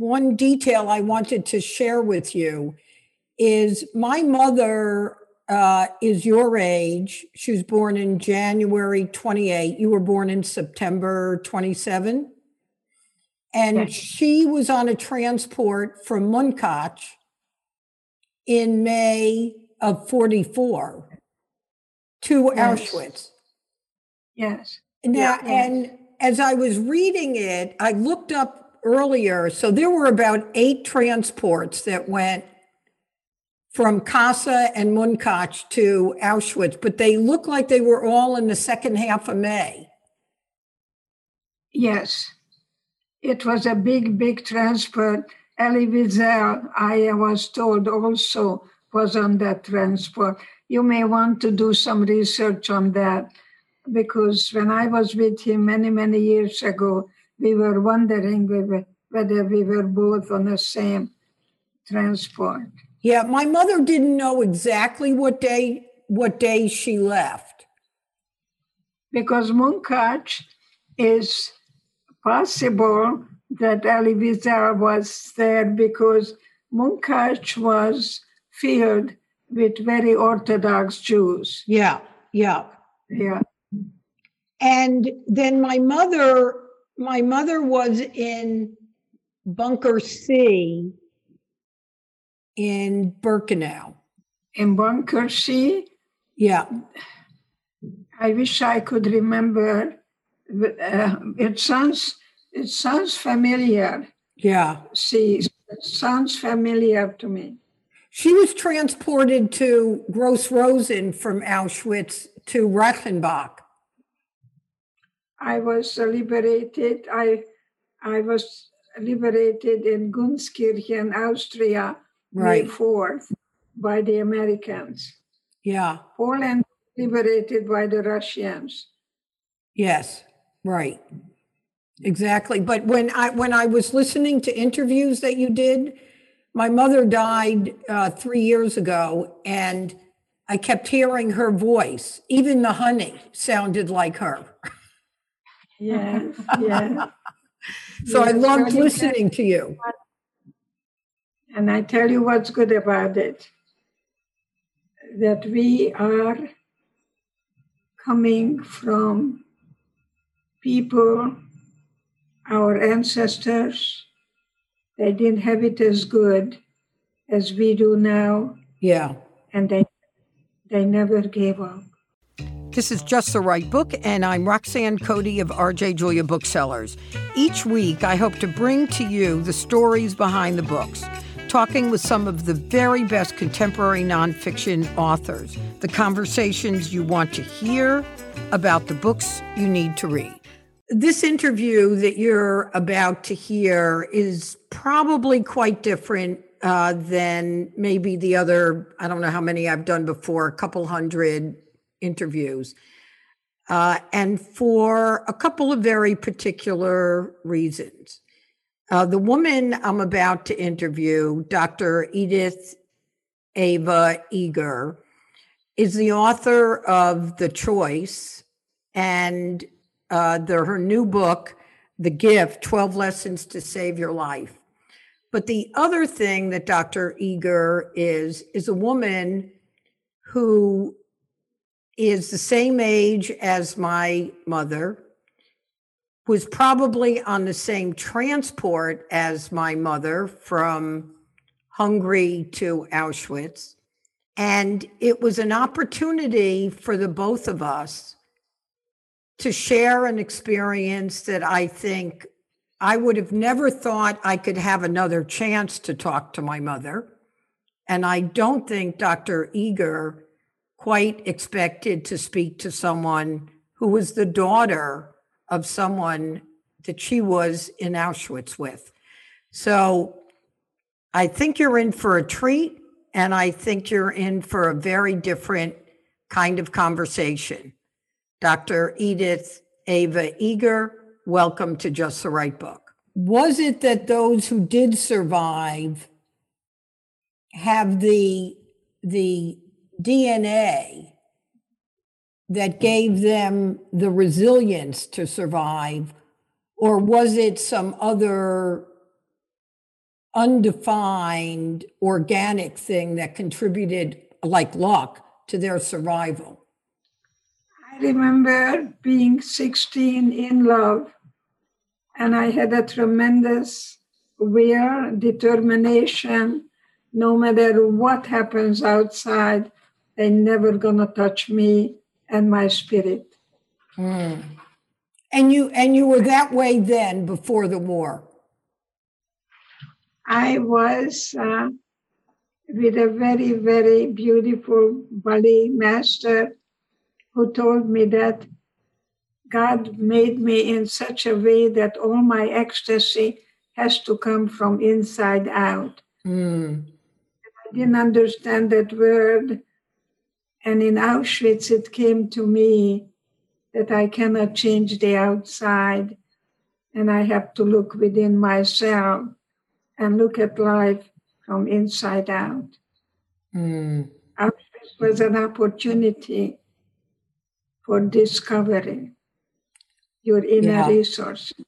one detail I wanted to share with you is my mother uh, is your age. She was born in January 28. You were born in September 27. And she was on a transport from Munkach in May of 44 to Yes. Auschwitz. Yes. Now, yeah. and as I was reading it, I looked up earlier. So there were about eight transports that went from Kassa and Munkach to Auschwitz, but they look like they were all in the second half of May. Yes. It was a big, big transport. Elie Wiesel, I was told also was on that transport. You may want to do some research on that because when I was with him many, many years ago, we were wondering whether- whether we were both on the same transport. Yeah, my mother didn't know exactly what day what day she left. because Munkach is possible that Wiesel was there because Munkach was filled with very Orthodox Jews. Yeah, yeah. Yeah, And then my mother, my mother was in Bunker C in Birkenau. in Bunker C, Yeah, I wish I could remember. Uh, it sounds it sounds familiar. yeah. See, it sounds familiar to me. She was transported to Gross Rosen from Auschwitz to Reichenbach. I was liberated. I I was liberated in Gunskirchen, Austria, May 4th by the Americans. Yeah, Poland liberated by the Russians. yes, right. Exactly. But when I when I was listening to interviews that you did, my mother died uh, three years ago, and I kept hearing her voice. Even the honey sounded like her. Yes, yes. So I Yes, loved really listening to you. And I tell you what's good about it that we are coming from people, our ancestors, they didn't have it as good as we do now, Yeah. and they, they never gave up. This is Just the Right Book, and I'm Roxanne Coady of RJ Julia Booksellers. Each week, I hope to bring to you the stories behind the books, talking with some of the very best contemporary nonfiction authors, the conversations you want to hear about the books you need to read. This interview that you're about to hear is probably quite different uh, than maybe the other, I don't know how many I've done before, a couple hundred interviews. Uh, and for a couple of very particular reasons. Uh, the woman I'm about to interview, Dr. Edith Eva Eger, is the author of The Choice and uh, the, her new book, The Gift 12 Lessons to Save Your Life. But the other thing that Dr. Eger is, is a woman who is the same age as my mother, was probably on the same transport as my mother from Hungary to Auschwitz. And it was an opportunity for the both of us to share an experience that I think I would have never thought I could have another chance to talk to my mother. And I don't think Dr. Eger quite expected to speak to someone who was the daughter of someone that she was in Auschwitz with. So I think you're in for a treat, and I think you're in for a very different kind of conversation. Dr. Edith Eva Eger, welcome to Just the Right Book. Was it that those who did survive have the the DNA that gave them the resilience to survive, or was it some other undefined organic thing that contributed, like luck, to their survival? I remember being 16 in love, and I had a tremendous will, determination. No matter what happens outside, they're never gonna touch me and my spirit. Mm. And you and you were that way then before the war. I was uh, with a very very beautiful ballet master who told me that God made me in such a way that all my ecstasy has to come from inside out. Mm. I didn't understand that word. And in Auschwitz, it came to me that I cannot change the outside and I have to look within myself and look at life from inside out. Mm. Auschwitz was an opportunity for discovering your inner yeah. resources.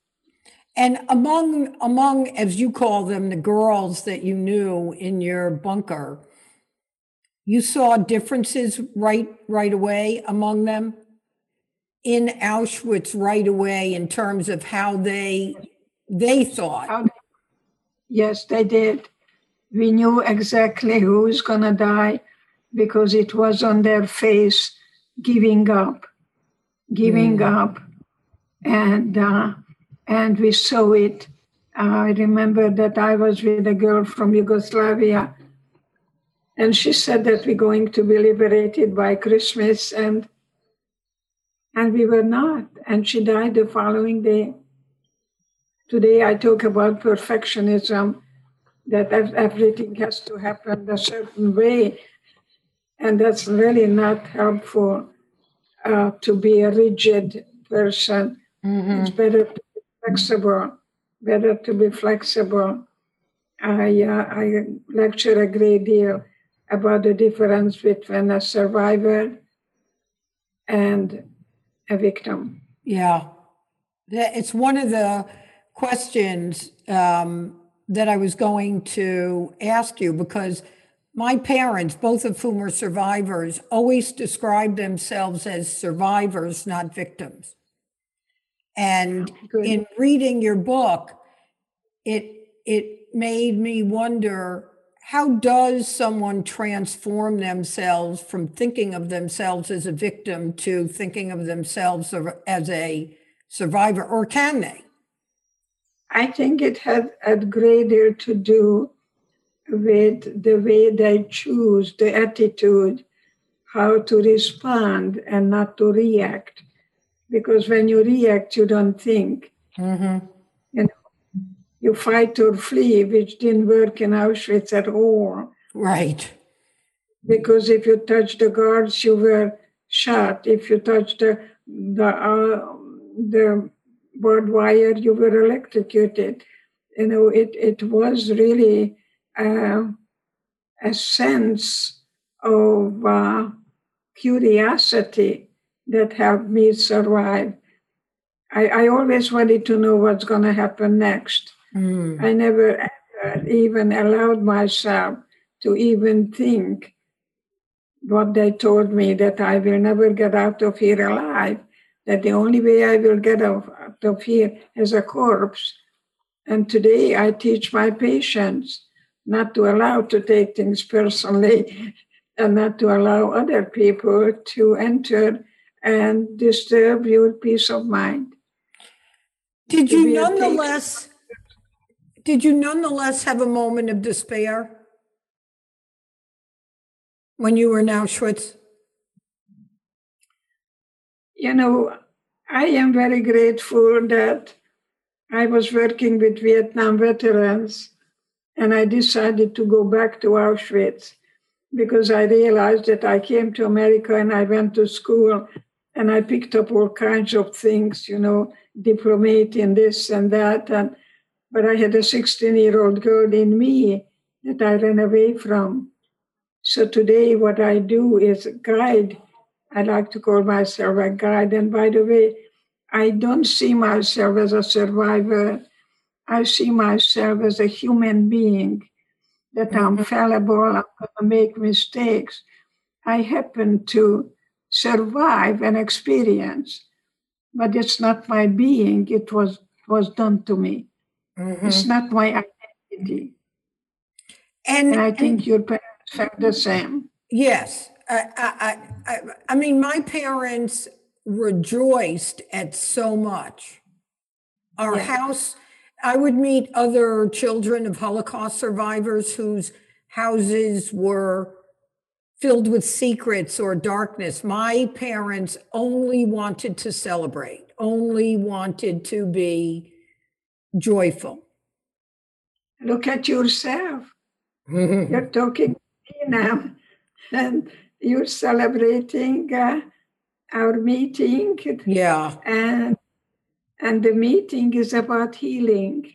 And among among, as you call them, the girls that you knew in your bunker, you saw differences right right away among them in Auschwitz right away in terms of how they they thought. Yes, they did. We knew exactly who was going to die because it was on their face, giving up, giving mm. up, and uh, and we saw it. Uh, I remember that I was with a girl from Yugoslavia, and she said that we're going to be liberated by Christmas, and and we were not. And she died the following day. Today I talk about perfectionism, that everything has to happen a certain way, and that's really not helpful uh, to be a rigid person. Mm-hmm. It's better to be flexible, better to be flexible. I, uh, I lecture a great deal about the difference between a survivor and a victim. Yeah. It's one of the questions um, that I was going to ask you because my parents, both of whom are survivors, always described themselves as survivors, not victims. And Good. in reading your book, it it made me wonder how does someone transform themselves from thinking of themselves as a victim to thinking of themselves as a survivor, or can they? I think it has a great deal to do with the way they choose, the attitude, how to respond and not to react. Because when you react, you don't think. Mm-hmm you fight or flee, which didn't work in Auschwitz at all. Right. Because if you touched the guards, you were shot. If you touched the the uh, the barbed wire, you were electrocuted. You know, it it was really uh, a sense of uh, curiosity that helped me survive. I, I always wanted to know what's going to happen next. Mm. I never even allowed myself to even think what they told me that I will never get out of here alive, that the only way I will get out of here is a corpse. And today I teach my patients not to allow to take things personally and not to allow other people to enter and disturb your peace of mind. Did you nonetheless did you nonetheless have a moment of despair when you were in Auschwitz? You know, I am very grateful that I was working with Vietnam veterans and I decided to go back to Auschwitz because I realized that I came to America and I went to school and I picked up all kinds of things, you know, diplomate this and that. And but I had a 16 year old girl in me that I ran away from. So today, what I do is guide. I like to call myself a guide. And by the way, I don't see myself as a survivor. I see myself as a human being, that mm-hmm. I'm fallible, I'm going to make mistakes. I happen to survive an experience, but it's not my being. It was was done to me. Mm-hmm. It's not my identity. And, and I think and, your parents felt the same. Yes. I, I, I, I mean, my parents rejoiced at so much. Our yeah. house, I would meet other children of Holocaust survivors whose houses were filled with secrets or darkness. My parents only wanted to celebrate, only wanted to be joyful. Look at yourself. You're talking now, and you're celebrating uh, our meeting. Yeah. And and the meeting is about healing.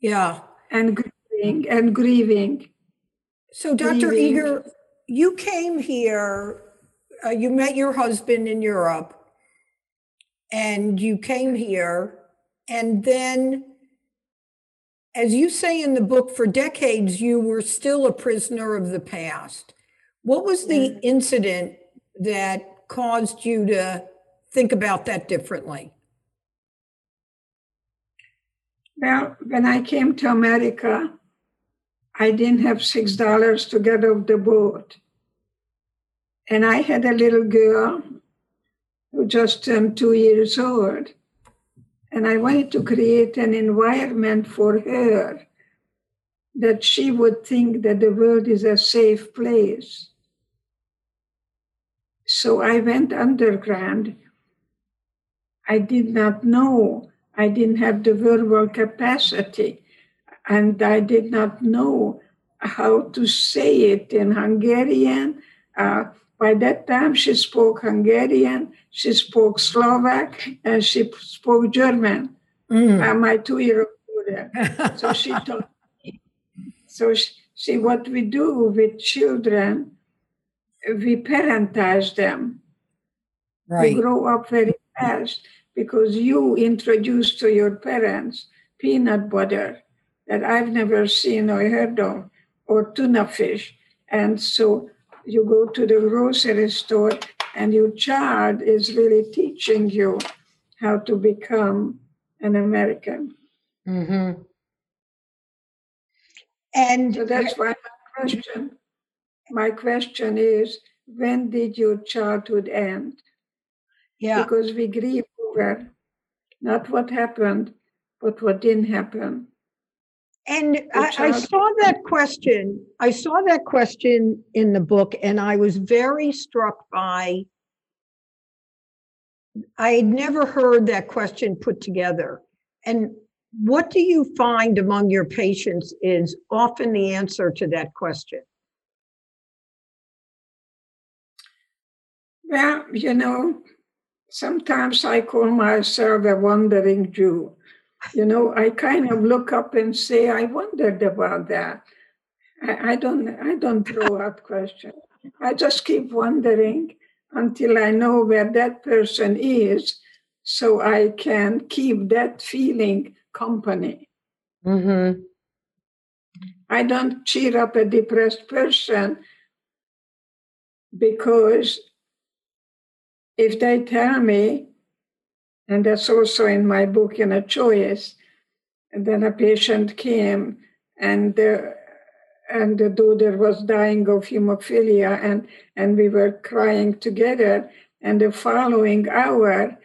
Yeah. And grieving and grieving. So, Dr. Grieving. Eger, you came here, uh, you met your husband in Europe, and you came here, and then, as you say in the book, for decades you were still a prisoner of the past. What was the incident that caused you to think about that differently? Well, when I came to America, I didn't have six dollars to get off the boat. And I had a little girl who just turned two years old. And I wanted to create an environment for her that she would think that the world is a safe place. So I went underground. I did not know. I didn't have the verbal capacity. And I did not know how to say it in Hungarian. Uh, by that time, she spoke Hungarian, she spoke Slovak, and she spoke German. Mm. Uh, my two-year-old daughter. so she taught me. So she, see what we do with children we parentize them. Right. They grow up very fast because you introduce to your parents peanut butter that I've never seen or heard of, or tuna fish. And so you go to the grocery store and your child is really teaching you how to become an American. Mm-hmm. And so that's why my question my question is when did your childhood end? Yeah. Because we grieve over not what happened, but what didn't happen. And I, I, saw that question. I saw that question in the book, and I was very struck by. I had never heard that question put together. And what do you find among your patients is often the answer to that question? Well, you know, sometimes I call myself a wandering Jew. You know, I kind of look up and say, I wondered about that. I, I don't I don't throw out questions. I just keep wondering until I know where that person is so I can keep that feeling company. Mm-hmm. I don't cheer up a depressed person because if they tell me, and that's also in my book, in a choice, and then a patient came and the, and the daughter was dying of hemophilia and, and we were crying together. And the following hour,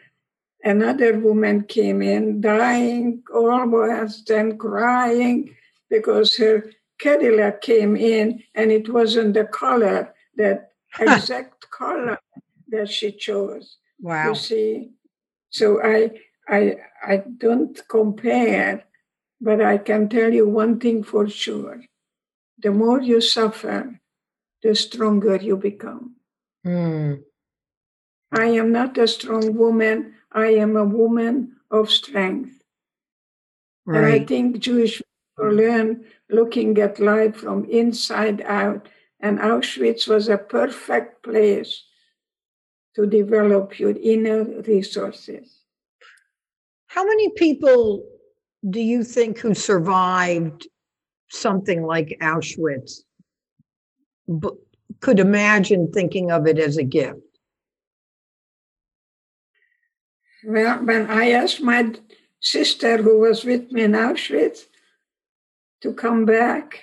another woman came in dying almost and crying because her Cadillac came in and it wasn't the color, that exact color that she chose. Wow. You see, so I I I don't compare, but I can tell you one thing for sure: the more you suffer, the stronger you become. Mm. I am not a strong woman. I am a woman of strength. Right. And I think Jewish people learn looking at life from inside out. And Auschwitz was a perfect place to develop your inner resources. How many people do you think who survived something like Auschwitz b- could imagine thinking of it as a gift? Well, when I asked my sister who was with me in Auschwitz to come back,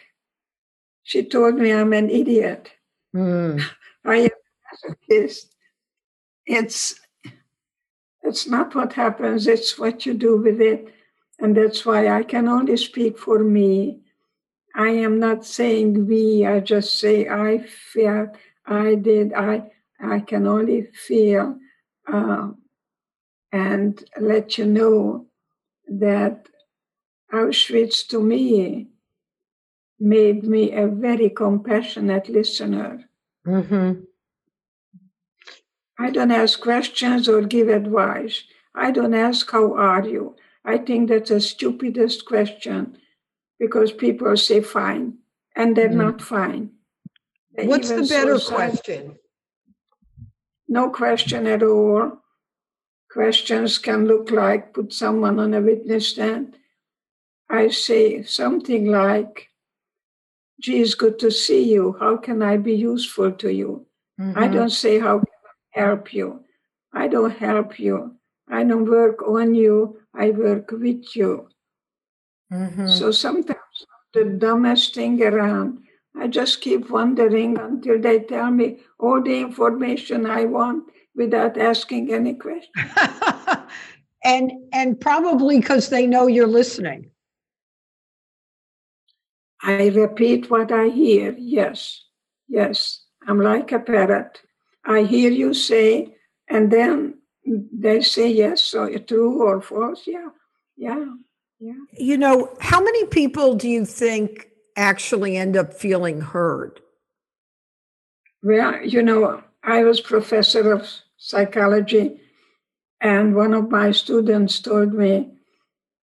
she told me I'm an idiot. Mm. I am a masochist. It's it's not what happens, it's what you do with it. And that's why I can only speak for me. I am not saying we, I just say I felt, I did, I I can only feel uh, and let you know that Auschwitz to me made me a very compassionate listener. Mm-hmm. I don't ask questions or give advice. I don't ask, How are you? I think that's the stupidest question because people say fine and they're Mm. not fine. They What's the better question? No question at all. Questions can look like put someone on a witness stand. I say something like, Gee, it's good to see you. How can I be useful to you? I Mhm. don't say, How can I help you? I don't help you. I don't work on you. I work with you. Mhm. So sometimes the dumbest thing around, I just keep wondering until they tell me all the information I want without asking any questions. and and probably because they know you're listening. I repeat what I hear. Yes, yes. I'm like a parrot. I hear you say, and then they say yes, so true or false. Yeah, yeah, yeah. You know, how many people do you think actually end up feeling heard? Well, you know, I was professor of psychology, and one of my students told me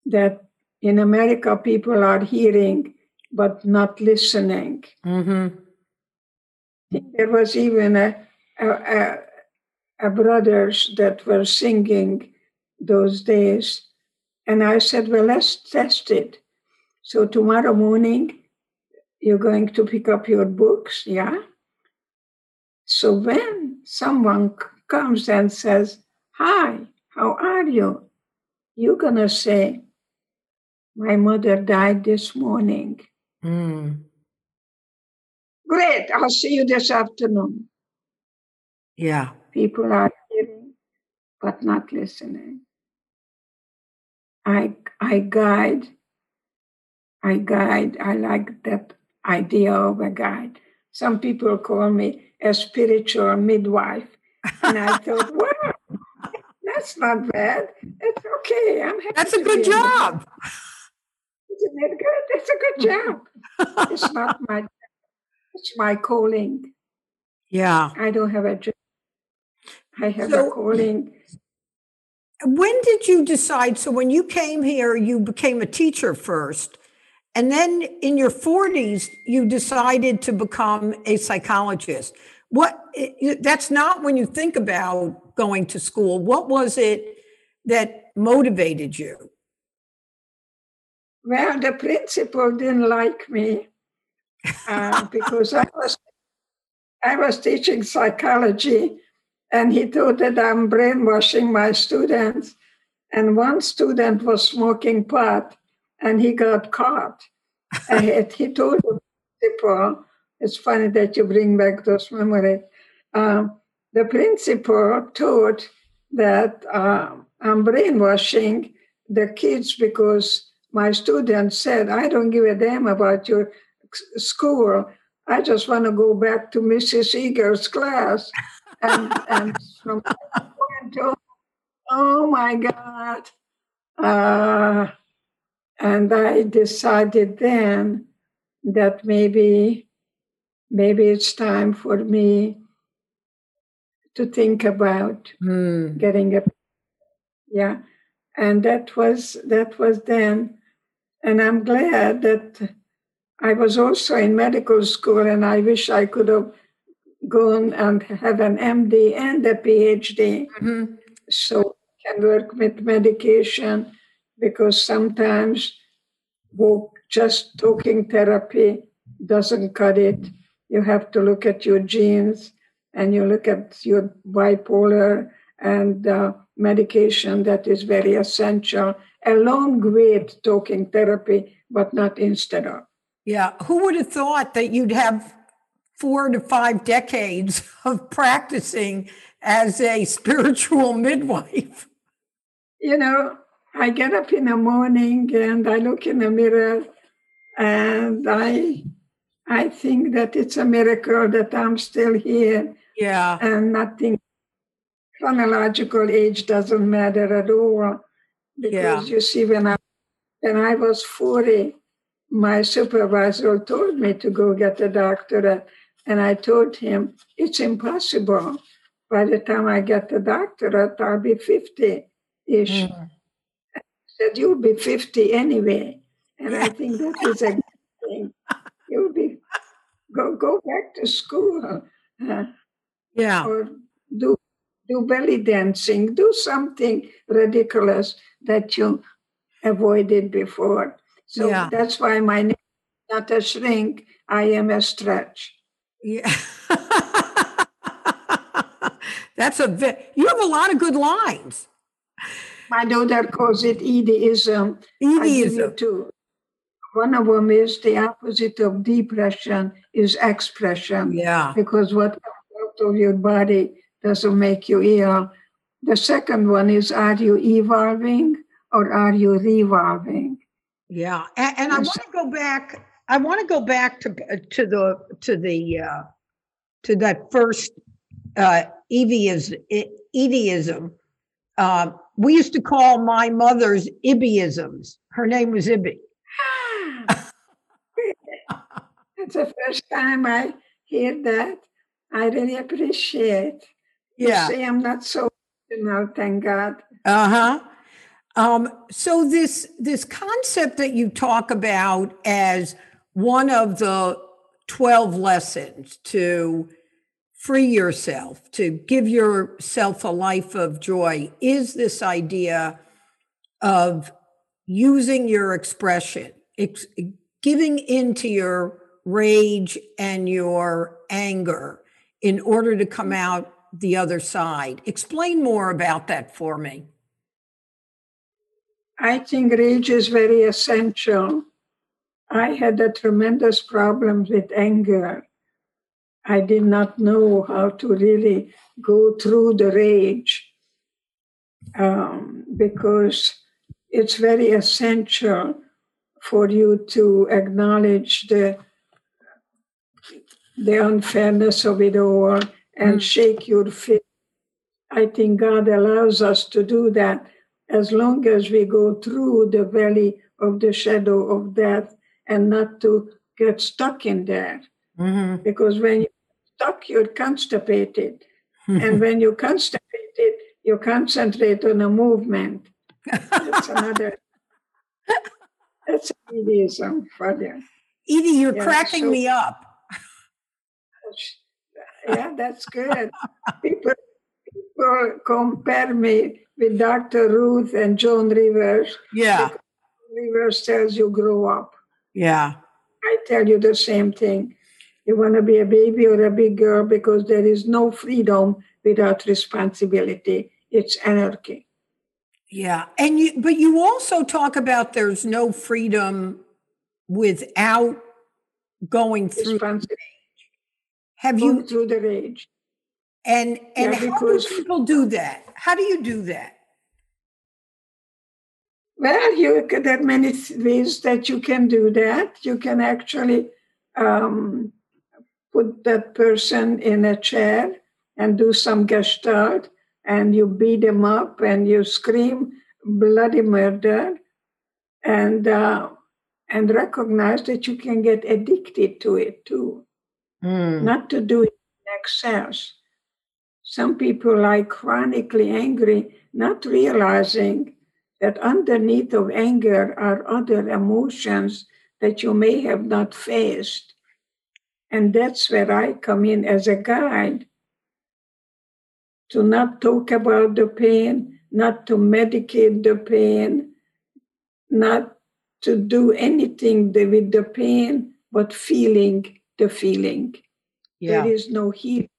that in America people are hearing but not listening. Mm-hmm. There was even a, a, brothers that were singing those days, and I said, "Well, let's test it." So tomorrow morning, you're going to pick up your books, yeah? So when someone comes and says, Hi, how are you? You're going to say, My mother died this morning. Mm. Great, I'll see you this afternoon. Yeah. People are hearing but not listening. I, I guide, I guide, I like that idea of a guide. Some people call me a spiritual midwife. And I thought, wow, that's not bad. It's okay. I'm happy. That's a good be in the- job. Isn't it good? It's a good job. It's not my, it's my calling. yeah. I don't have a job. I have So- a calling. When did you decide? So when you came here, you became a teacher first. And then in your 40s, you decided to become a psychologist. What that's not when you think about going to school. What was it that motivated you? Well, the principal didn't like me uh, because I was I was teaching psychology, and he thought that I'm brainwashing my students. And one student was smoking pot, and he got caught. and he told the principal, "It's funny that you bring back those memories." Um, the principal thought that uh, I'm brainwashing the kids because my students said, I don't give a damn about your school. I just want to go back to Mrs. Eger's class. And, and from on, oh my God. Uh, and I decided then that maybe, maybe it's time for me to think about Hmm. getting a yeah and that was that was then and i'm glad that i was also in medical school and i wish i could have gone and have an md and a phd Mhm. so can work with medication because sometimes just talking therapy doesn't cut it. You have to look at your genes and you look at your bipolar and uh, medication that is very essential, along with talking therapy, but not instead of. Yeah. Who would have thought that you'd have four to five decades of practicing as a spiritual midwife? You know, I get up in the morning and I look in the mirror and I I think that it's a miracle that I'm still here. Yeah. And nothing chronological age doesn't matter at all. Because yeah. you see when I when I was 40, my supervisor told me to go get a doctorate. And I told him, it's impossible. By the time I get the doctorate, I'll be 50 ish. Mm. said, You'll be 50 anyway. And I think that is a good thing. You'll be, go, go back to school. Uh, yeah. Or do, do belly dancing, do something ridiculous that you avoided before. So yeah. that's why my name is not a shrink, I am a stretch. Yeah. That's a bit, you have a lot of good lines. My daughter calls it Edieism. Um, Edieism. Too. One of them is the opposite of depression is expression. Yeah. Because what comes out of your body doesn't make you ill. The second one is are you evolving or are you revolving? Yeah, and, and I want to go back. I want to go back to to the to the uh, to that first uh. Uh, we used to call my mother's Ibbyisms. Her name was Ibby. It's the first time I hear that. I really appreciate. Yeah. You see, I'm not so know. thank God. Uh huh. Um, so this this concept that you talk about as one of the 12 lessons to free yourself, to give yourself a life of joy, is this idea of using your expression, ex- giving into your rage and your anger in order to come mm-hmm. out the other side. Explain more about that for me. I think rage is very essential. I had a tremendous problem with anger. I did not know how to really go through the rage um, because it's very essential for you to acknowledge the the unfairness of it all and mm. shake your fist. I think God allows us to do that as long as we go through the valley of the shadow of death and not to get stuck in there. Mm-hmm. Because when you're stuck, you're constipated. and when you're constipated, you concentrate on a movement. That's another, that's Edieism for you. Edie, you're yeah, cracking so, me up. yeah, that's good. people, people compare me with Dr. Ruth and Joan Rivers. Yeah. Rivers tells you grow up. Yeah. I tell you the same thing. You want to be a baby or a big girl because there is no freedom without responsibility. It's anarchy. Yeah. And you but you also talk about there's no freedom without going through Have you through the rage? And and yeah, how do people do that? How do you do that? Well, you there are many ways that you can do that. You can actually um, put that person in a chair and do some gestalt, and you beat them up and you scream bloody murder, and uh, and recognize that you can get addicted to it too. Mm. Not to do it in excess. Some people are chronically angry, not realizing that underneath of anger are other emotions that you may have not faced. And that's where I come in as a guide to not talk about the pain, not to medicate the pain, not to do anything with the pain, but feeling the feeling. Yeah. There is no healing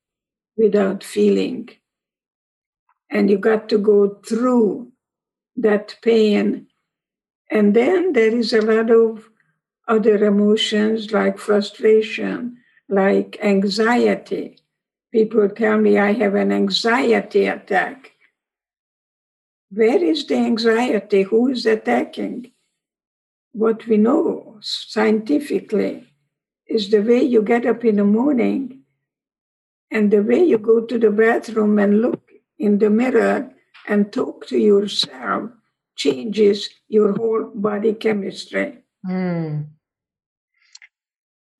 without feeling. And you got to go through that pain. And then there is a lot of other emotions like frustration, like anxiety. People tell me I have an anxiety attack. Where is the anxiety? Who is attacking? What we know scientifically is the way you get up in the morning and the way you go to the bathroom and look in the mirror and talk to yourself changes your whole body chemistry. Mm.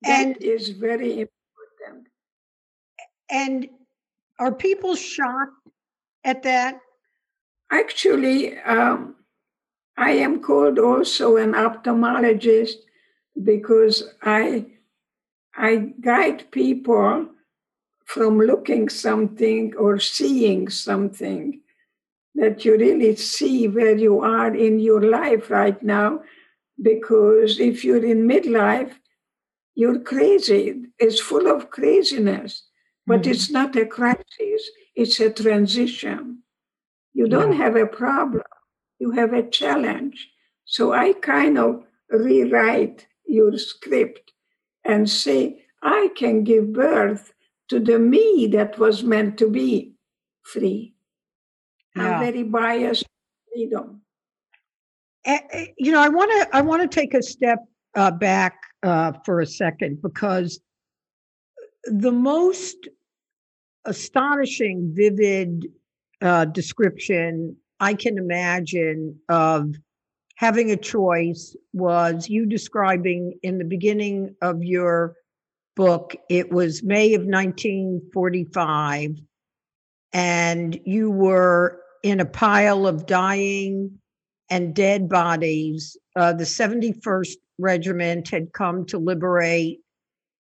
And that is very important. And are people shocked at that? Actually, um, I am called also an ophthalmologist because I I guide people from looking something or seeing something that you really see where you are in your life right now. Because if you're in midlife, you're crazy. It's full of craziness, but mm-hmm. it's not a crisis, it's a transition. You don't yeah. have a problem, you have a challenge. So I kind of rewrite your script and say, I can give birth to the me that was meant to be free. Yeah. I'm very biased freedom. You know, I want to I want to take a step uh, back uh, for a second because the most astonishing, vivid uh, description I can imagine of having a choice was you describing in the beginning of your book, it was May of 1945, and you were in a pile of dying and dead bodies. Uh, the 71st Regiment had come to liberate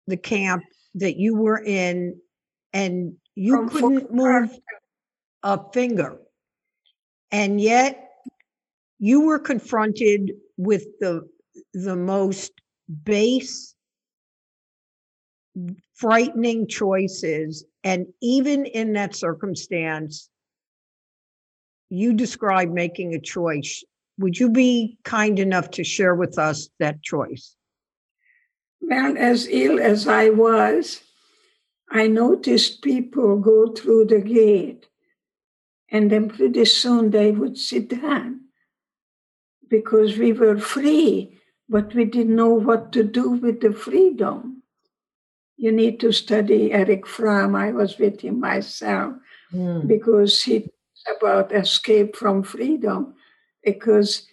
the camp that you were in, and you From couldn't move a finger. And yet you were confronted with the the most base frightening choices and even in that circumstance you describe making a choice would you be kind enough to share with us that choice well as ill as i was i noticed people go through the gate and then pretty soon they would sit down because we were free, but we didn't know what to do with the freedom. You need to study Erich Fromm. I was with him myself mm. because he talks about escape from freedom. Because,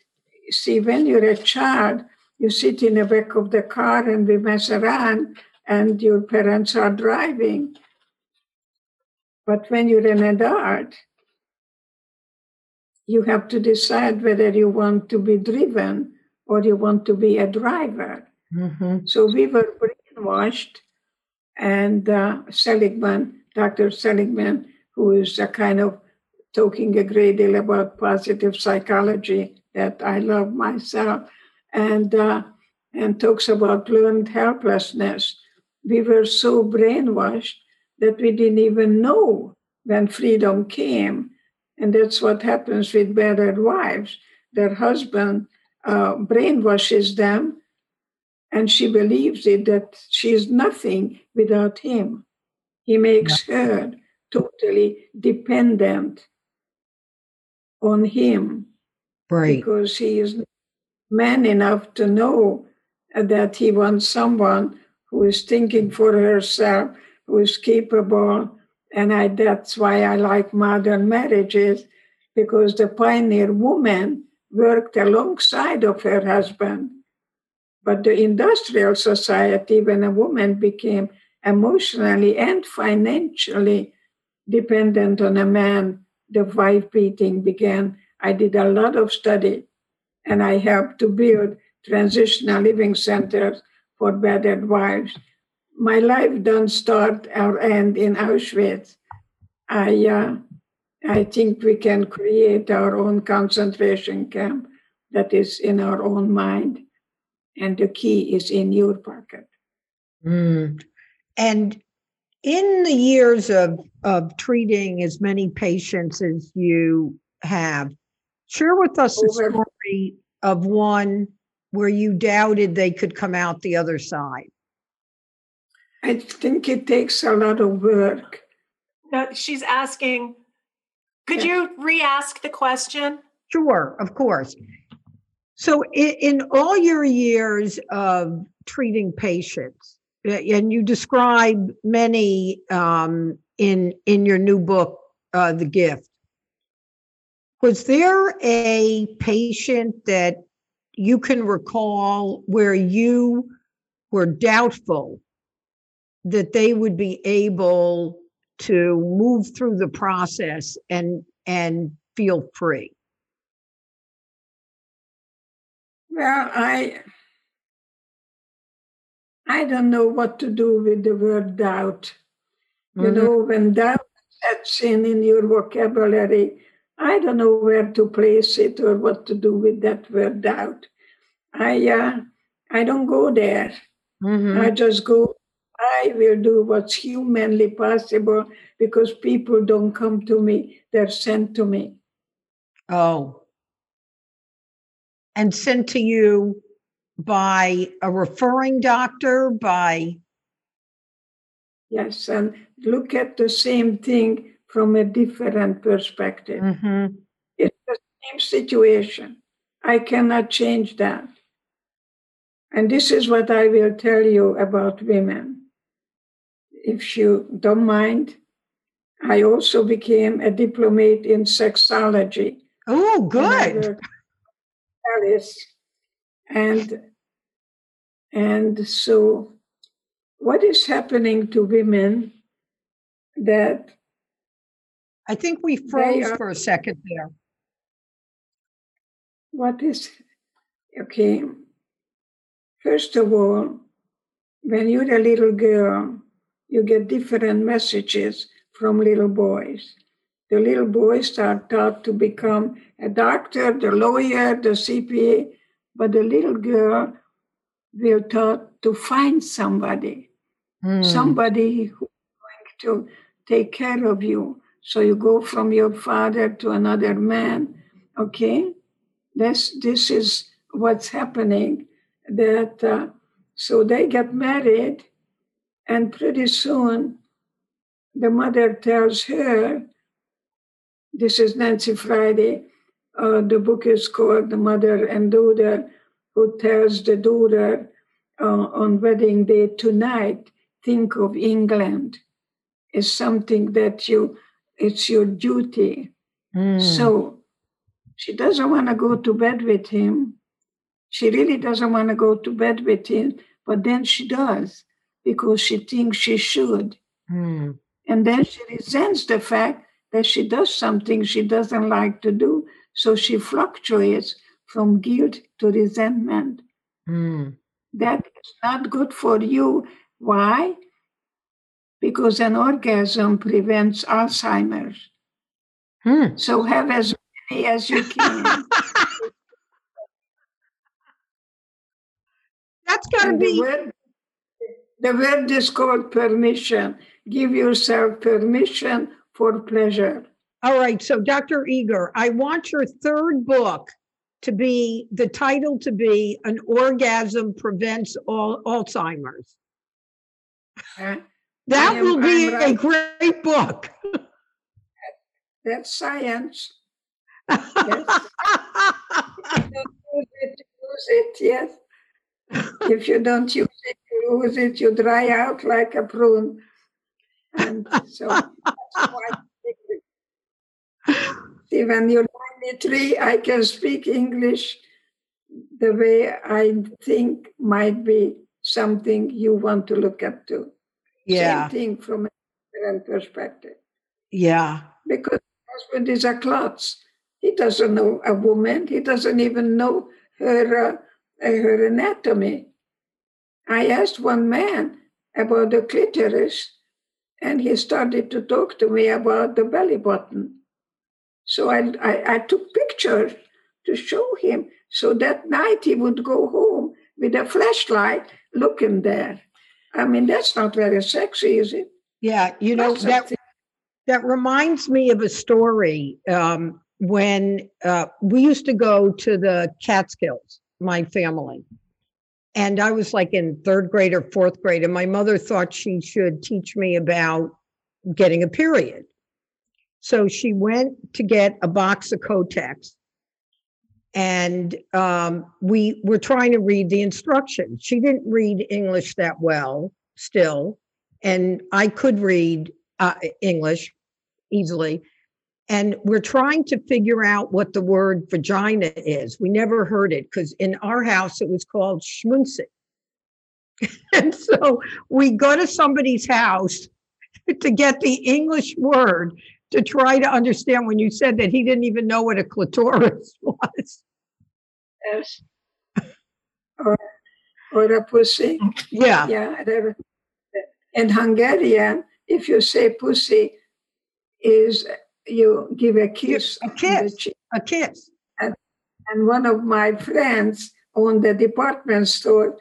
see, when you're a child, you sit in the back of the car and we mess around, and your parents are driving. But when you're an adult, you have to decide whether you want to be driven or you want to be a driver. Mm-hmm. So we were brainwashed, and uh, Seligman, Dr. Seligman, who is a kind of talking a great deal about positive psychology that I love myself, and uh, and talks about learned helplessness. We were so brainwashed that we didn't even know when freedom came and that's what happens with battered wives. Their husband uh, brainwashes them, and she believes it that she is nothing without him. He makes her totally dependent on him. Right. Because he is man enough to know that he wants someone who is thinking for herself, who is capable, and I, that's why I like modern marriages, because the pioneer woman worked alongside of her husband. But the industrial society, when a woman became emotionally and financially dependent on a man, the wife beating began. I did a lot of study and I helped to build transitional living centers for battered wives my life doesn't start or end in Auschwitz. I, uh, I think we can create our own concentration camp that is in our own mind, and the key is in your pocket. Mm. And in the years of, of treating as many patients as you have, share with us a story of one where you doubted they could come out the other side. I think it takes a lot of work. No, she's asking, could you re ask the question? Sure, of course. So, in, in all your years of treating patients, and you describe many um, in in your new book, uh, The Gift. Was there a patient that you can recall where you were doubtful that they would be able to move through the process and and feel free? Well, I I don't know what to do with the word doubt. Mm-hmm. You know, when doubt sets in in your vocabulary, I don't know where to place it or what to do with that word doubt. I uh, I don't go there. Mm-hmm. I just go. I will do what's humanly possible because people don't come to me; they're sent to me. Oh, and sent to you by a referring doctor, by Yes, and look at the same thing from a different perspective. Mm-hmm. It's the same situation. I cannot change that. And this is what I will tell you about women. If you don't mind, I also became a diplomate in sexology. Oh, good. Paris. And and so, what is happening to women that I think we froze are, for a second there. What is okay? First of all, when you're a little girl, you get different messages from little boys. The little boys are taught to become a doctor, the lawyer, the CPA, but the little girl we're taught to find somebody, mm. somebody who's going to take care of you. So you go from your father to another man. Okay, this this is what's happening. That uh, so they get married, and pretty soon the mother tells her. This is Nancy Friday. Uh, the book is called The Mother and Daughter who tells the daughter uh, on wedding day tonight, think of England is something that you, it's your duty. Mm. So she doesn't want to go to bed with him. She really doesn't want to go to bed with him, but then she does because she thinks she should. Mm. And then she resents the fact that she does something she doesn't like to do. So she fluctuates from guilt to resentment. Mm. That is not good for you. Why? Because an orgasm prevents Alzheimer's. Hmm. So have as many as you can. That's got to be. The word, the word is called permission. Give yourself permission for pleasure. All right. So, Dr. Eger, I want your third book to be the title to be an orgasm prevents all Alzheimer's. Uh, that am, will be a great book. That's science. yes. use it, use it, yes. if you don't use it, you lose it, you dry out like a prune. And so that's why. See, when you're 93, I can speak English the way I think might be something you want to look up to. Yeah. Same thing from a different perspective. Yeah. Because husband is a klutz. He doesn't know a woman. He doesn't even know her, uh, her anatomy. I asked one man about the clitoris, and he started to talk to me about the belly button. So I, I, I took pictures to show him So that night he would go home with a flashlight looking there. I mean, that's not very sexy, is it? Yeah, you know That's that something. that reminds me of a story um, when uh, we used to go to the Catskills, my family, and I was like in third grade or fourth grade, and my mother thought she should teach me about getting a period. So she went to get a box of Kotex, and um, we were trying to read the instructions. She didn't read English that well still, and I could read uh, English easily. And we're trying to figure out what the word vagina is. We never heard it because in our house it was called schmunzit. and so we go to somebody's house to get the English word to try to understand when you said that he didn't even know what a clitoris was. Yes. or, or a pussy. Yeah. Yeah. In Hungarian, if you say pussy, is you give a kiss. a kiss. A kiss. And one of my friends owned a department store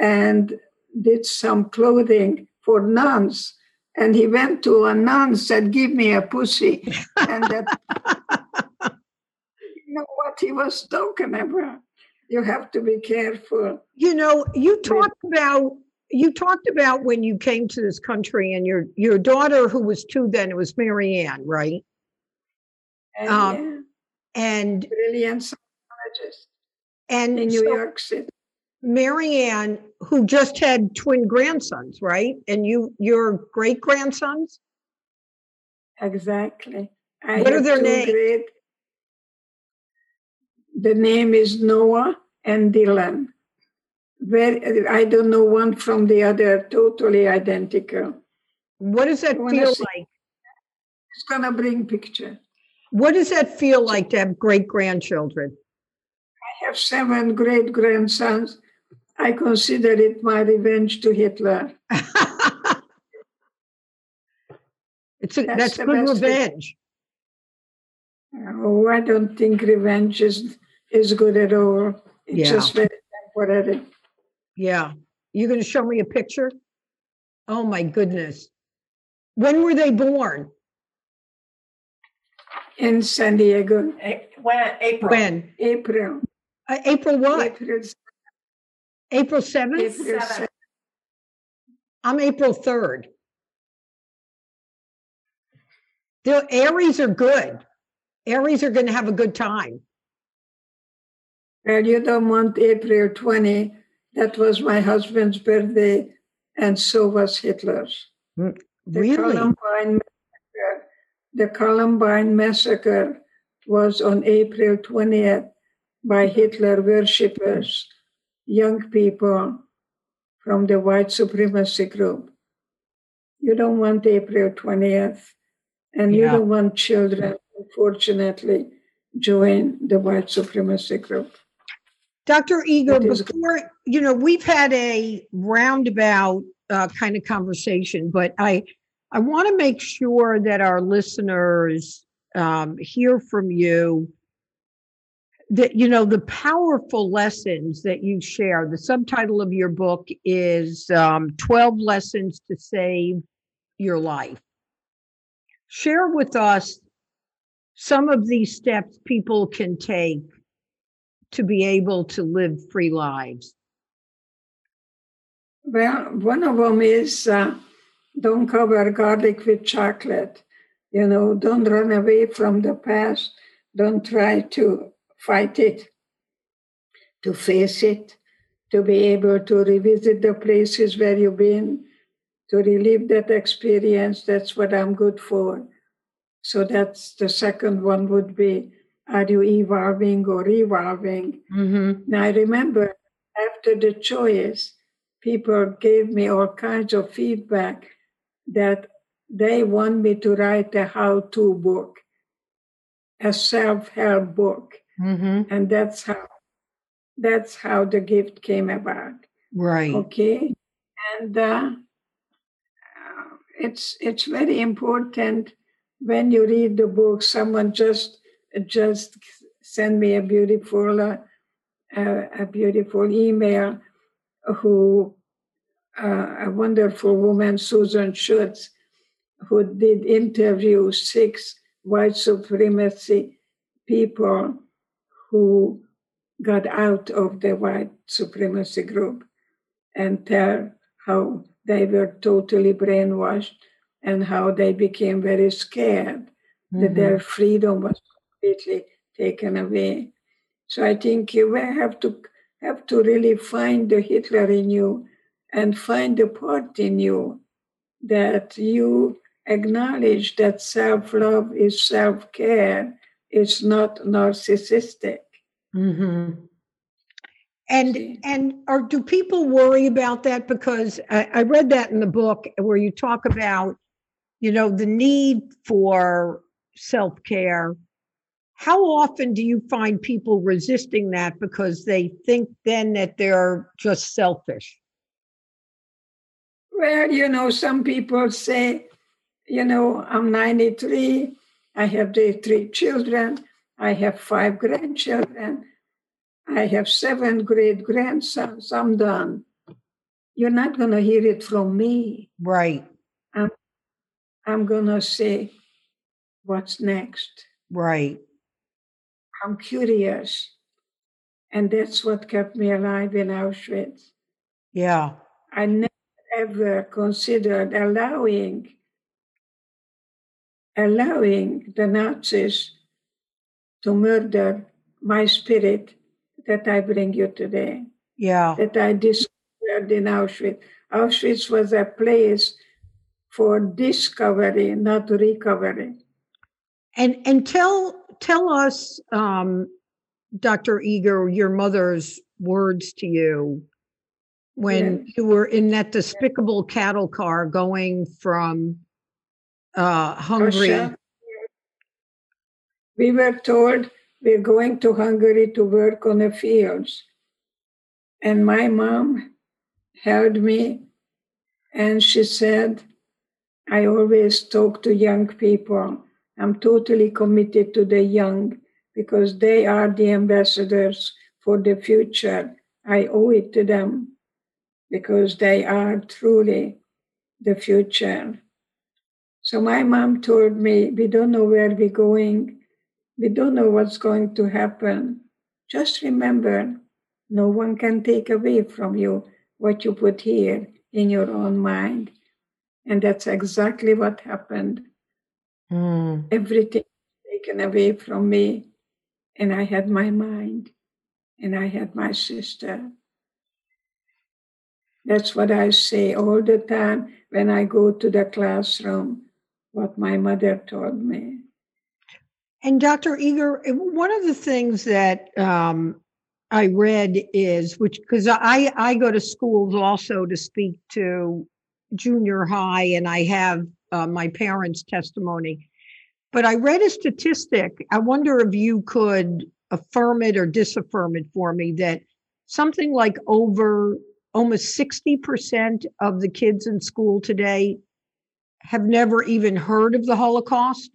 and did some clothing for nuns. And he went to a nun, said, Give me a pussy. And that you know what he was talking about. You have to be careful. You know, you talked about you talked about when you came to this country and your your daughter who was two then it was Marianne, right? And, Um, yeah, And brilliant psychologist and in New so York City. Marianne, who just had twin grandsons, right? And you your great grandsons? Exactly. I What are their names? great- The name is Noah and Dylan. Very, I don't know one from the other, totally identical. What does that feel see- like? It's gonna bring picture. What does that feel like to have great grandchildren? I have seven great grandsons. I consider it my revenge to Hitler. it's a, That's that's good revenge. Oh, I don't think revenge is, is good at all. It's Yeah. just very temporary. Yeah. You going to show me a picture? Oh my goodness. When were they born? In San Diego, A- When, April. When? April. Uh, April what? April, April 7th? April Seven. I'm April 3rd. The Aries are good. Aries are going to have a good time. Well, you don't want April 20. That was my husband's birthday, and so was Hitler's. Hmm, the Really? Columbine massacre, the Columbine massacre was on April 20th by Hitler worshippers, young people from the white supremacy group. You don't want April 20th, and you don't want children, unfortunately, join the white supremacy group. Dr. Eger, before, you know, we've had a roundabout uh, kind of conversation, but I, I want to make sure that our listeners um, hear from you that, you know, the powerful lessons that you share. The subtitle of your book is um, 12 Lessons to Save Your Life. Share with us some of these steps people can take to be able to live free lives? Well, one of them is uh, don't cover garlic with chocolate. You know, don't run away from the past. Don't try to fight it, to face it, to be able to revisit the places where you've been, to relive that experience. That's what I'm good for. So that's the second one would be are you evolving or evolving? Mm-hmm. Now, I remember after the choice, people gave me all kinds of feedback that they want me to write a how to book, a self help book. Mm-hmm. And that's how. That's how the gift came about. Right. Okay, and uh, uh, it's it's very important when you read the book. Someone just just send me a beautiful uh, a, a beautiful email who uh, a wonderful woman, Susan Schutz, who did interview six white supremacy people who got out of the white supremacy group and tell how they were totally brainwashed and how they became very scared mm-hmm. that their freedom was completely taken away. So I think you have to have to really find the Hitler in you and find the part in you that you acknowledge that self-love is self-care. It's not narcissistic. Mm-hmm. And and or do people worry about that? Because I, I read that in the book where you talk about, you know, the need for self care. How often do you find people resisting that because they think then that they're just selfish? Well, you know, some people say, you know, I'm 93, I have the three children, I have five grandchildren. I have seven great grandsons. I'm done. You're not going to hear it from me. Right. I'm, I'm going to say, what's next? Right. I'm curious. And that's what kept me alive in Auschwitz. Yeah. I never ever considered allowing allowing the Nazis to murder my spirit that I bring you today. Yeah. That I discovered in Auschwitz. Auschwitz was a place for discovery, not recovery. And and tell tell us, um, Dr. Eger, your mother's words to you when yeah. you were in that despicable cattle car going from uh, Hungary. Russia. We were told we're going to Hungary to work on the fields. And my mom held me and she said, I always talk to young people. I'm totally committed to the young because they are the ambassadors for the future. I owe it to them because they are truly the future. So my mom told me, We don't know where we're going, we don't know what's going to happen. Just remember, no one can take away from you what you put here in your own mind. And that's exactly what happened. Mm. Everything taken away from me. And I had my mind, and I had my sister. That's what I say all the time when I go to the classroom, what my mother told me. And Dr. Eger, one of the things that um, I read is which because I I go to schools also to speak to junior high, and I have uh, my parents' testimony. But I read a statistic. I wonder if you could affirm it or disaffirm it for me that something like over almost 60% of the kids in school today have never even heard of the Holocaust.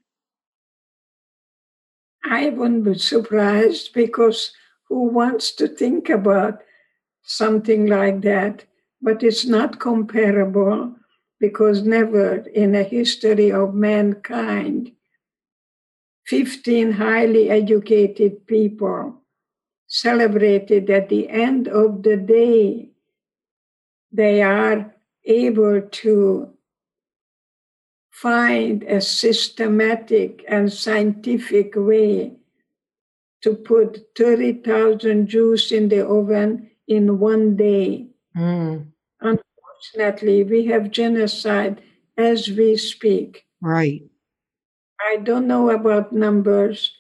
I wouldn't be surprised because who wants to think about something like that? But it's not comparable because never in a history of mankind, 15 highly educated people celebrated at the end of the day. They are able to find a systematic and scientific way to put 30,000 Jews in the oven in one day. Mm. Unfortunately, we have genocide as we speak. Right. I don't know about numbers,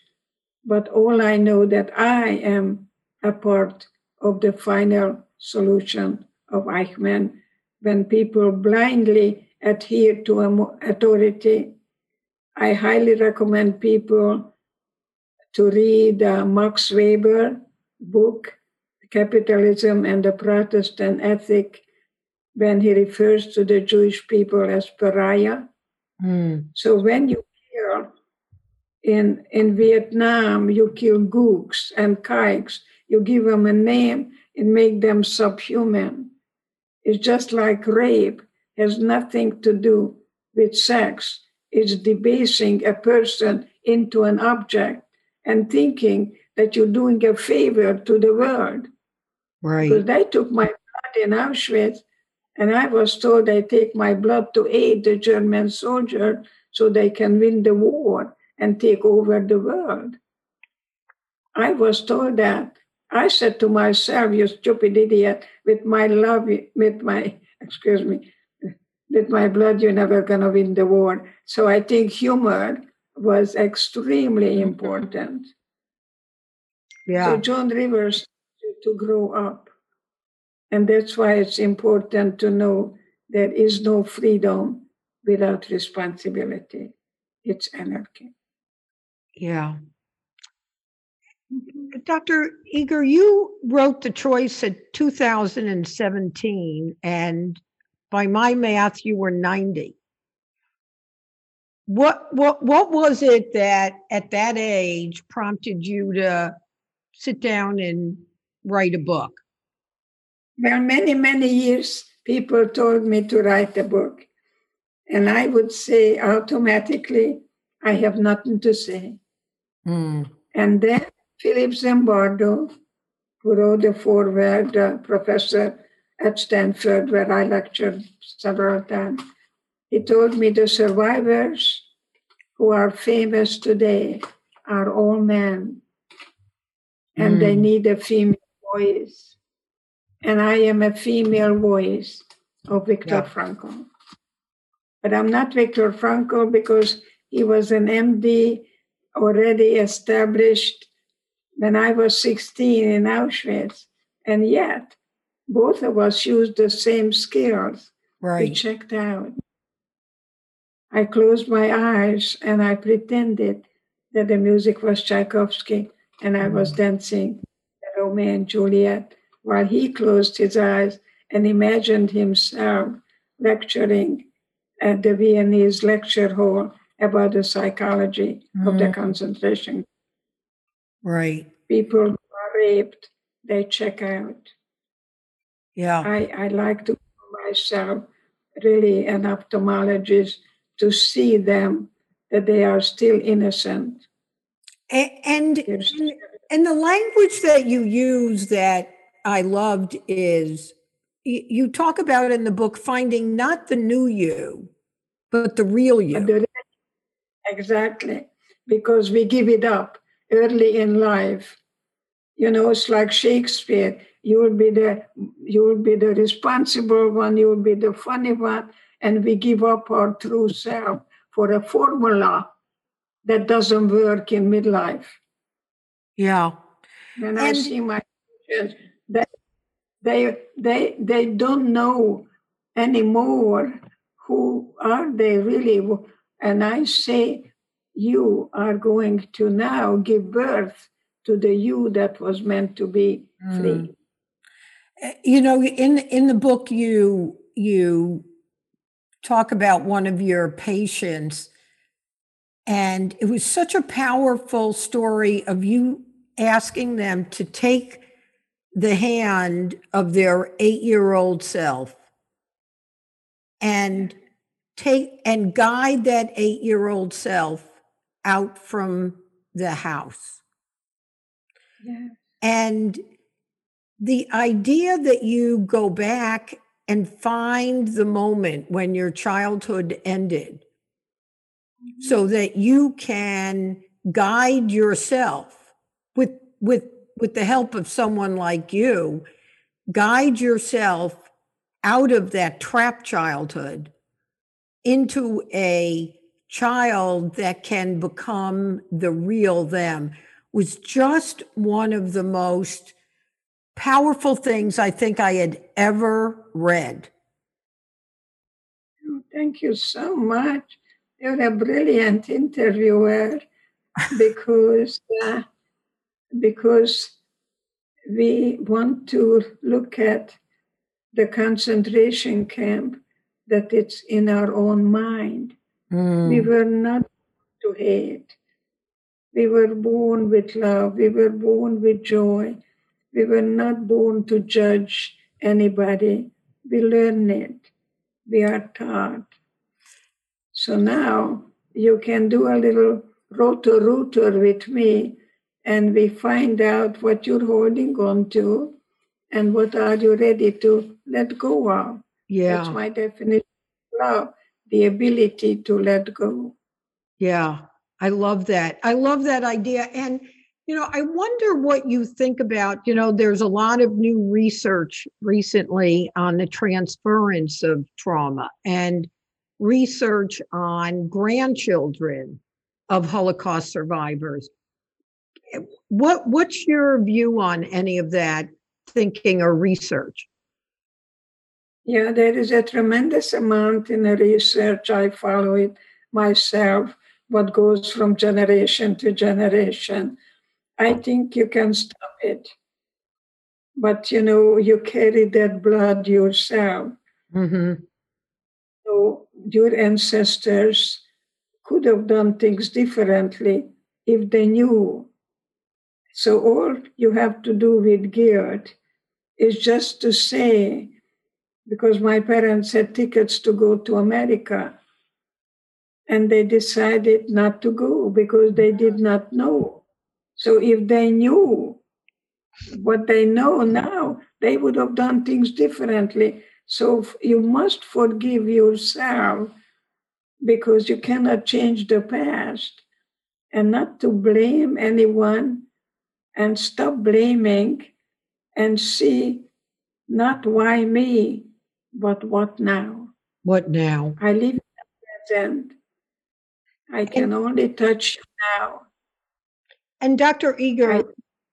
but all I know that I am a part of the final solution of Eichmann when people blindly adhere to authority. I highly recommend people to read uh, Max Weber book, Capitalism and the Protestant Ethic, when he refers to the Jewish people as pariah. Mm. So when you kill in, in Vietnam, you kill gooks and kikes You give them a name and make them subhuman. It's just like rape has nothing to do with sex. It's debasing a person into an object and thinking that you're doing a favor to the world. Right. Because they took my blood in Auschwitz, and I was told they take my blood to aid the German soldier so they can win the war and take over the world. I was told that. I said to myself, you stupid idiot, with my love, with my, excuse me, with my blood, you're never going to win the war. So I think humor was extremely mm-hmm. important. Yeah. So Joan Rivers to grow up. And that's why it's important to know there is no freedom without responsibility. It's anarchy. Yeah. Mm-hmm. Dr. Eger, you wrote the choice in 2017, and by my math, you were 90. What what what was it that at that age prompted you to sit down and write a book? Well, many, many years people told me to write a book. And I would say automatically, I have nothing to say. Mm. And then Philip Zimbardo, who wrote the foreword, uh, professor at Stanford, where I lectured several times, he told me the survivors who are famous today are all men, and mm. they need a female voice. And I am a female voice of Viktor yeah. Frankl. But I'm not Viktor Frankl because he was an MD already established when I was 16 in Auschwitz. And yet, both of us used the same skills. Right. We checked out. I closed my eyes and I pretended that the music was Tchaikovsky and I was mm. dancing Romeo and Juliet while he closed his eyes and imagined himself lecturing at the Viennese lecture hall about the psychology mm. of the mm. concentration. Right. People who are raped, they check out. Yeah. I, I like to call myself really an ophthalmologist to see them that they are still innocent. And and, and the language that you use that I loved is you talk about in the book finding not the new you, but the real you. Exactly, because we give it up early in life. You know, it's like Shakespeare. You will be the you will be the responsible one. You will be the funny one, and we give up our true self for a formula that doesn't work in midlife. Yeah. And, and I see my patients that they they they don't know anymore who are they really and i say you are going to now give birth to the you that was meant to be free mm. you know in in the book you you talk about one of your patients and it was such a powerful story of you asking them to take the hand of their eight year old self and take and guide that eight year old self out from the house. Yeah. And the idea that you go back and find the moment when your childhood ended mm-hmm. so that you can guide yourself with with with the help of someone like you, guide yourself out of that trap childhood into a child that can become the real them was just one of the most powerful things I think I had ever read. Thank you so much. You're a brilliant interviewer because uh, because we want to look at the concentration camp that it's in our own mind. Mm. We were not to hate. We were born with love. We were born with joy. We were not born to judge anybody. We learn it. We are taught. So now you can do a little rotor rooter with me and we find out what you're holding on to and what are you ready to let go of. Yeah. That's my definition of love, the ability to let go. Yeah. I love that. I love that idea. And, you know, I wonder what you think about, you know, there's a lot of new research recently on the transference of trauma and research on grandchildren of Holocaust survivors. What what's your view on any of that thinking or research? Yeah, there is a tremendous amount in the research. I follow it myself, what goes from generation to generation. I think you can stop it. But you know, you carry that blood yourself. Mm-hmm. So your ancestors could have done things differently if they knew. So all you have to do with guilt is just to say, because my parents had tickets to go to America, and they decided not to go because they did mm-hmm. not know. So if they knew what they know now, they would have done things differently. So you must forgive yourself because you cannot change the past and not to blame anyone and stop blaming and see not why me, but what now. What now? I live in the present. I can only touch now. And Dr. Eger, I-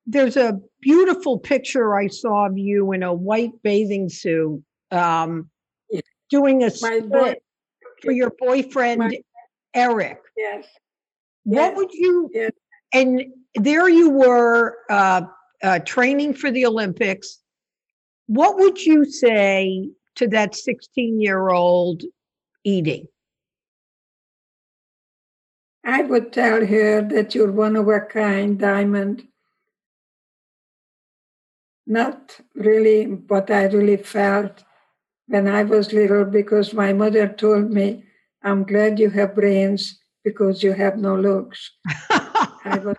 there's a beautiful picture I saw of you in a white bathing suit um, Yeah. doing a split boy, for your boyfriend, My- Eric. yes, What Yes, would you, yes. and there you were uh, uh, training for the Olympics. What would you say to that 16 year old eating? I would tell her that you're one of a kind, Diamond. Not really what I really felt when I was little, because my mother told me, I'm glad you have brains because you have no looks. I was,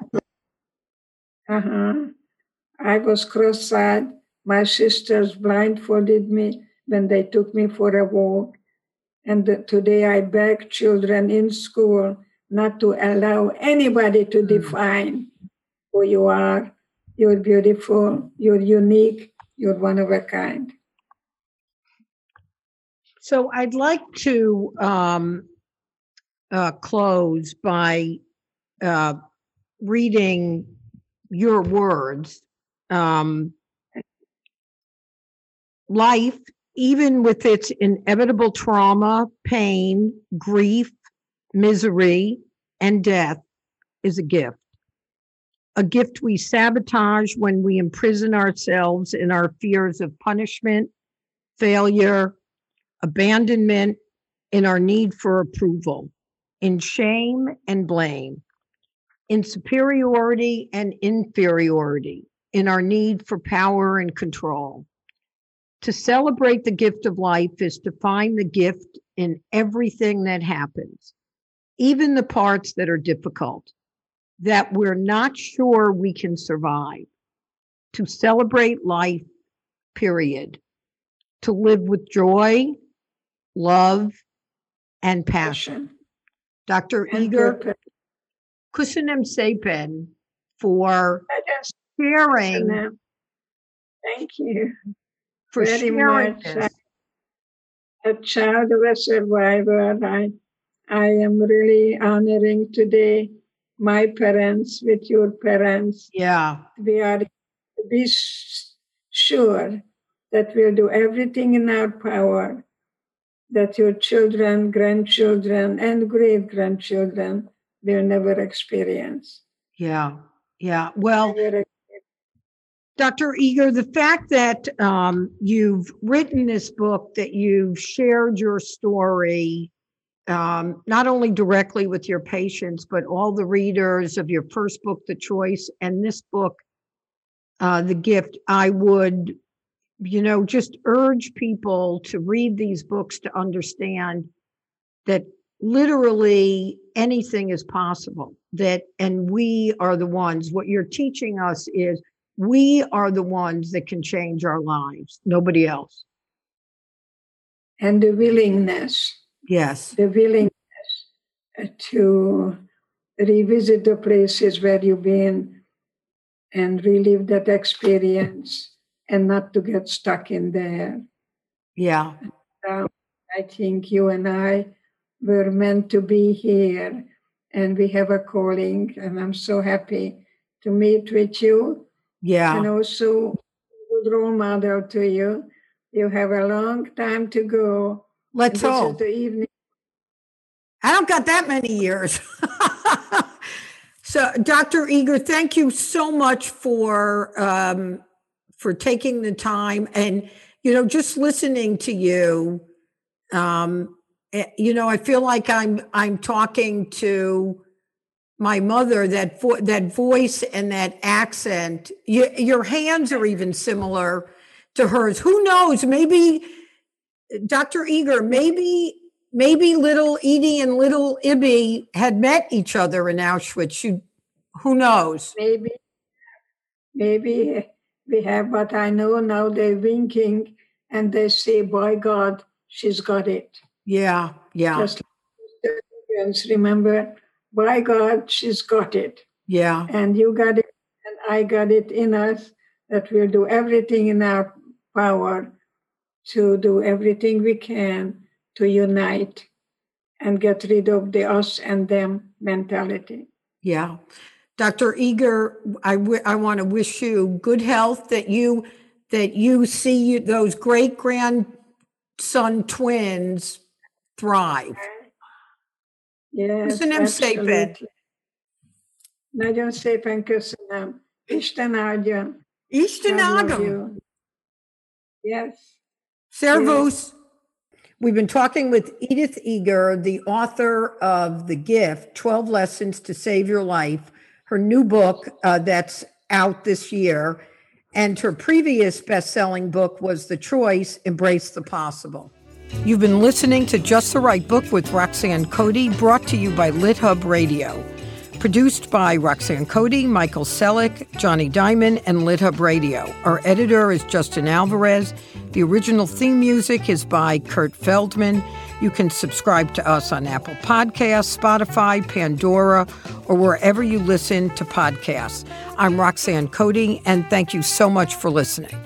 uh-huh. I was cross-eyed. My sisters blindfolded me when they took me for a walk. And today I beg children in school not to allow anybody to Mm. define who you are. You're beautiful, you're unique, you're one of a kind. So I'd like to um, uh, close by uh, reading your words. Um, life, even with its inevitable trauma, pain, grief, misery, and death, is a gift. A gift we sabotage when we imprison ourselves in our fears of punishment, failure, abandonment, in our need for approval, in shame and blame, in superiority and inferiority, in our need for power and control. To celebrate the gift of life is to find the gift in everything that happens, even the parts that are difficult, that we're not sure we can survive. To celebrate life, period. To live with joy, love, and passion. Dr. and Eger purpose. Köszönöm szépen for sharing. Thank you. for very sharing much. a child of a survivor. I, I am really honoring today my parents with your parents. Yeah, We are to be sure that we'll do everything in our power that your children, grandchildren, and great grandchildren will never experience. yeah, yeah. Well, Dr. Eger, the fact that um, you've written this book, that you've shared your story, um, not only directly with your patients, but all the readers of your first book, The Choice, and this book, uh, the gift, I would, you know, just urge people to read these books to understand that literally anything is possible. That, and we are the ones, what you're teaching us is we are the ones that can change our lives, nobody else. And the willingness. Yes. The willingness to revisit the places where you've been and relive that experience and not to get stuck in there. Yeah. Um, I think you and I were meant to be here and we have a calling, and I'm so happy to meet with you. Yeah. And also, good role model to you. You have a long time to go. Let's hope. the evening. I don't got that many years. so, Dr. Eger, thank you so much for um, for taking the time and you know just listening to you. Um, eh, you know, I feel like I'm I'm talking to my mother. That vo- that voice and that accent. You, your hands are even similar to hers. Who knows? Maybe Dr. Eger, maybe maybe little Edie and little Ibby had met each other in Auschwitz. You, who knows? Maybe, maybe we have, but I know now they're winking and they say, "By God, she's got it." Yeah, yeah. Just remember, by God, she's got it. Yeah. And you got it, and I got it in us that we'll do everything in our power to do everything we can to unite and get rid of the us and them mentality. Yeah. Dr. Eger, I, w- I want to wish you good health that you that you see those great grandson twins thrive. Yes, Köszönöm szépen. Nagyon szépen köszönöm. Isten áldjon. Isten áldjon. Yes. Servus. We've been talking with Edith Eger, the author of The Gift 12 Lessons to Save Your Life, her new book uh, that's out this year. And her previous best selling book was The Choice Embrace the Possible. You've been listening to Just the Right Book with Roxanne Coady, brought to you by LitHub Radio. Produced by Roxanne Coady, Michael Selleck, Jonny Diamond, and LitHub Radio. Our editor is Justin Alvarez. The original theme music is by Kurt Feldman. You can subscribe to us on Apple Podcasts, Spotify, Pandora, or wherever you listen to podcasts. I'm Roxanne Coady, and thank you so much for listening.